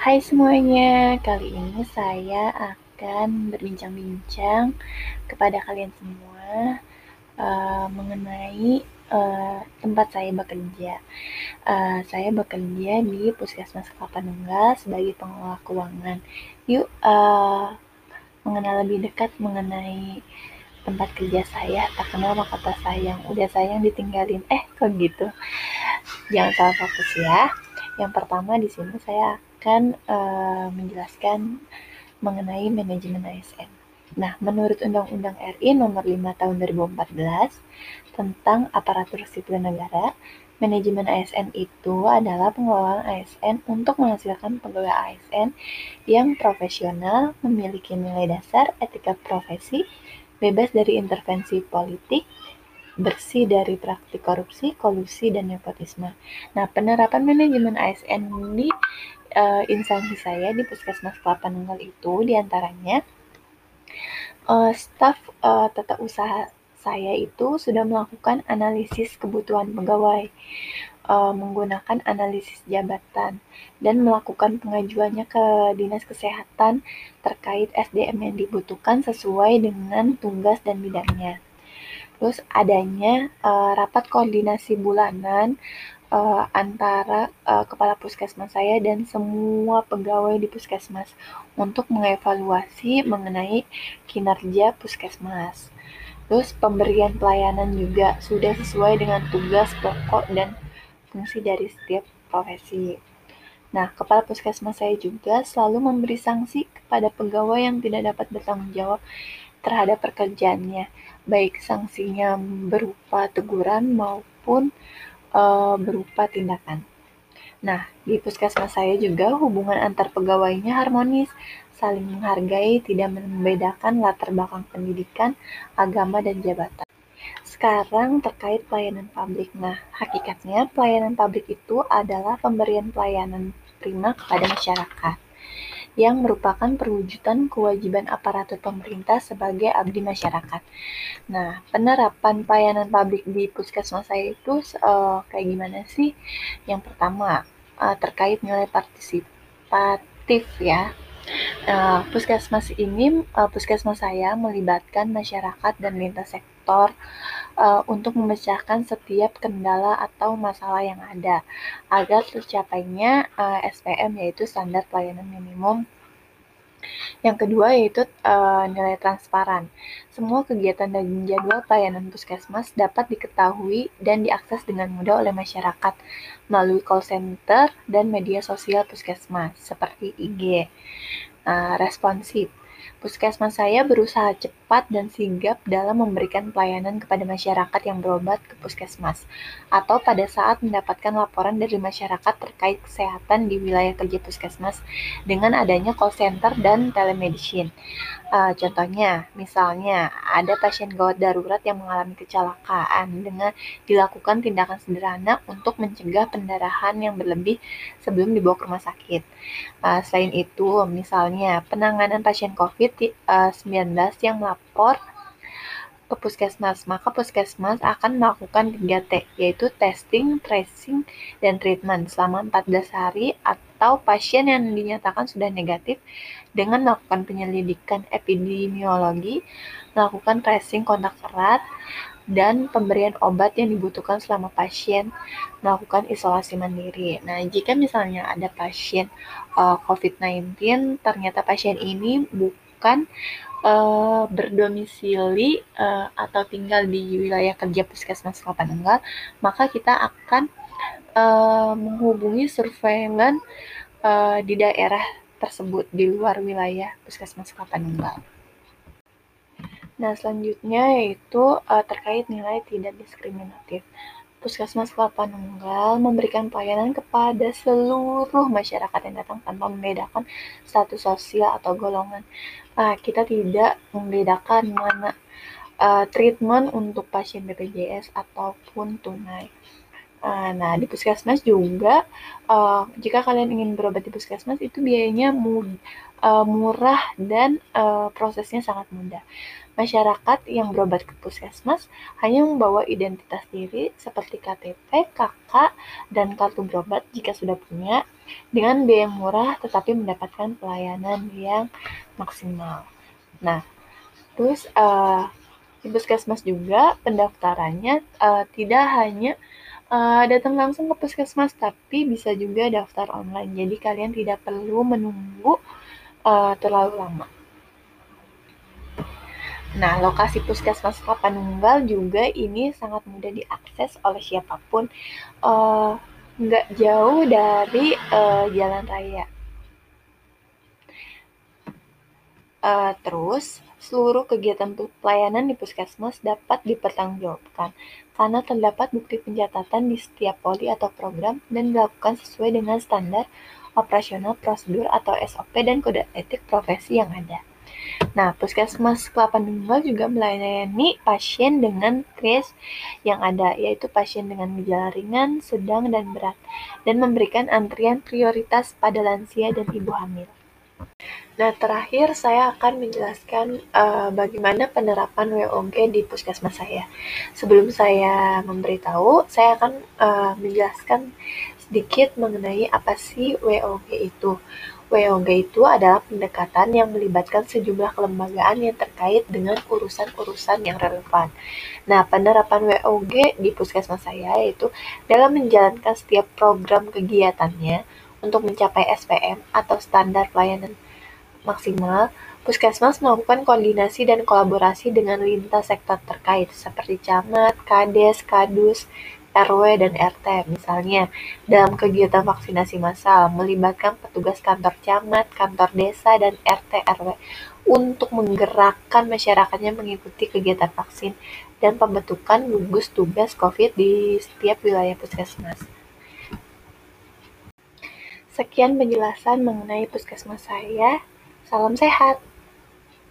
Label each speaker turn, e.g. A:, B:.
A: Hai semuanya, kali ini saya akan berbincang-bincang kepada kalian semua uh, mengenai uh, tempat saya bekerja. Uh, saya bekerja di Puskesmas Kelapa Nunggal sebagai pengelola keuangan. Yuk uh, mengenal lebih dekat mengenai tempat kerja saya. Tak kenal maka tak sayang. Udah sayang ditinggalin. Eh, kok gitu? Jangan salah fokus ya. Yang pertama di sini saya akan uh, menjelaskan mengenai manajemen ASN. Nah, menurut Undang-Undang RI Nomor 5 Tahun 2014 tentang aparatur sipil negara, manajemen ASN itu adalah pengelolaan ASN untuk menghasilkan pegawai ASN yang profesional, memiliki nilai dasar, etika profesi, bebas dari intervensi politik, bersih dari praktik korupsi, kolusi, dan nepotisme. Nah, penerapan manajemen ASN di uh, instansi saya di Puskesmas Kelapa Nunggal itu di antaranya uh, staf uh, tata usaha saya itu sudah melakukan analisis kebutuhan pegawai uh, menggunakan analisis jabatan dan melakukan pengajuannya ke Dinas Kesehatan terkait SDM yang dibutuhkan sesuai dengan tugas dan bidangnya. Terus adanya uh, rapat koordinasi bulanan uh, antara uh, kepala puskesmas saya dan semua pegawai di puskesmas untuk mengevaluasi mengenai kinerja puskesmas. Terus pemberian pelayanan juga sudah sesuai dengan tugas pokok dan fungsi dari setiap profesi. Nah, kepala puskesmas saya juga selalu memberi sanksi kepada pegawai yang tidak dapat bertanggung jawab terhadap pekerjaannya, baik sanksinya berupa teguran maupun berupa tindakan. Nah, di puskesmas saya juga hubungan antar pegawainya harmonis, saling menghargai, tidak membedakan latar belakang pendidikan, agama, dan jabatan. Sekarang terkait pelayanan publik. Nah, hakikatnya pelayanan publik itu adalah pemberian pelayanan prima kepada masyarakat yang merupakan perwujudan kewajiban aparatur pemerintah sebagai abdi masyarakat. Nah, penerapan pelayanan publik di puskesmas saya itu uh, kayak gimana sih? Yang pertama, uh, terkait nilai partisipatif ya. Uh, puskesmas ini, uh, puskesmas saya melibatkan masyarakat dan lintas sektor uh, untuk memecahkan setiap kendala atau masalah yang ada agar tercapainya uh, SPM yaitu standar pelayanan minimum yang kedua yaitu uh, nilai transparan. Semua kegiatan dan jadwal pelayanan puskesmas dapat diketahui dan diakses dengan mudah oleh masyarakat melalui call center dan media sosial puskesmas seperti IG. Uh, responsif. Puskesmas saya berusaha cepat dan sigap dalam memberikan pelayanan kepada masyarakat yang berobat ke puskesmas atau pada saat mendapatkan laporan dari masyarakat terkait kesehatan di wilayah kerja puskesmas dengan adanya call center dan telemedicine. Uh, contohnya, misalnya ada pasien gawat darurat yang mengalami kecelakaan dengan dilakukan tindakan sederhana untuk mencegah pendarahan yang berlebih sebelum dibawa ke rumah sakit. Uh, selain itu, misalnya penanganan pasien COVID-19 uh, yang melapor ke puskesmas, maka puskesmas akan melakukan 3T, yaitu testing, tracing, dan treatment selama 14 hari atau pasien yang dinyatakan sudah negatif dengan melakukan penyelidikan epidemiologi, melakukan tracing kontak erat, dan pemberian obat yang dibutuhkan selama pasien melakukan isolasi mandiri. Nah, jika misalnya ada pasien uh, COVID-19, ternyata pasien ini bukan uh, berdomisili uh, atau tinggal di wilayah kerja puskesmas Kelapa maka kita akan uh, menghubungi surveillance uh, di daerah tersebut di luar wilayah Puskesmas Kelapa Nunggal. Nah, selanjutnya yaitu uh, terkait nilai tidak diskriminatif. Puskesmas Kelapa Nunggal memberikan pelayanan kepada seluruh masyarakat yang datang tanpa membedakan status sosial atau golongan. Uh, kita tidak membedakan mana uh, treatment untuk pasien BPJS ataupun tunai. Uh, nah, di puskesmas juga, uh, jika kalian ingin berobat di puskesmas, itu biayanya mud, uh, murah dan uh, prosesnya sangat mudah. Masyarakat yang berobat ke puskesmas hanya membawa identitas diri seperti KTP, KK, dan kartu berobat jika sudah punya, dengan biaya yang murah tetapi mendapatkan pelayanan yang maksimal. Nah, terus uh, di puskesmas juga pendaftarannya uh, tidak hanya uh, datang langsung ke puskesmas, tapi bisa juga daftar online. Jadi kalian tidak perlu menunggu uh, terlalu lama. Nah, lokasi puskesmas Kapanunggal juga ini sangat mudah diakses oleh siapa pun, uh, nggak jauh dari uh, jalan raya. Uh, terus, seluruh kegiatan pelayanan di puskesmas dapat dipertanggungjawabkan karena terdapat bukti pencatatan di setiap poli atau program dan dilakukan sesuai dengan standar operasional prosedur atau SOP dan kode etik profesi yang ada. Nah, Puskesmas Kelapa Nunggal juga melayani pasien dengan kris yang ada, yaitu pasien dengan gejala ringan, sedang, dan berat, dan memberikan antrian prioritas pada lansia dan ibu hamil. Nah, terakhir saya akan menjelaskan uh, bagaimana penerapan WOG di puskesmas saya. Sebelum saya memberitahu, saya akan uh, menjelaskan sedikit mengenai apa sih WOG itu. WOG itu adalah pendekatan yang melibatkan sejumlah kelembagaan yang terkait dengan urusan-urusan yang relevan. Nah, penerapan WOG di puskesmas saya yaitu dalam menjalankan setiap program kegiatannya untuk mencapai SPM atau standar pelayanan maksimal, puskesmas melakukan koordinasi dan kolaborasi dengan lintas sektor terkait seperti camat, kades, kadus, RW dan RT misalnya dalam kegiatan vaksinasi massal melibatkan petugas kantor camat, kantor desa, dan RT RW untuk menggerakkan masyarakatnya mengikuti kegiatan vaksin dan pembentukan gugus tugas COVID di setiap wilayah puskesmas. Sekian penjelasan mengenai puskesmas saya. Salam sehat.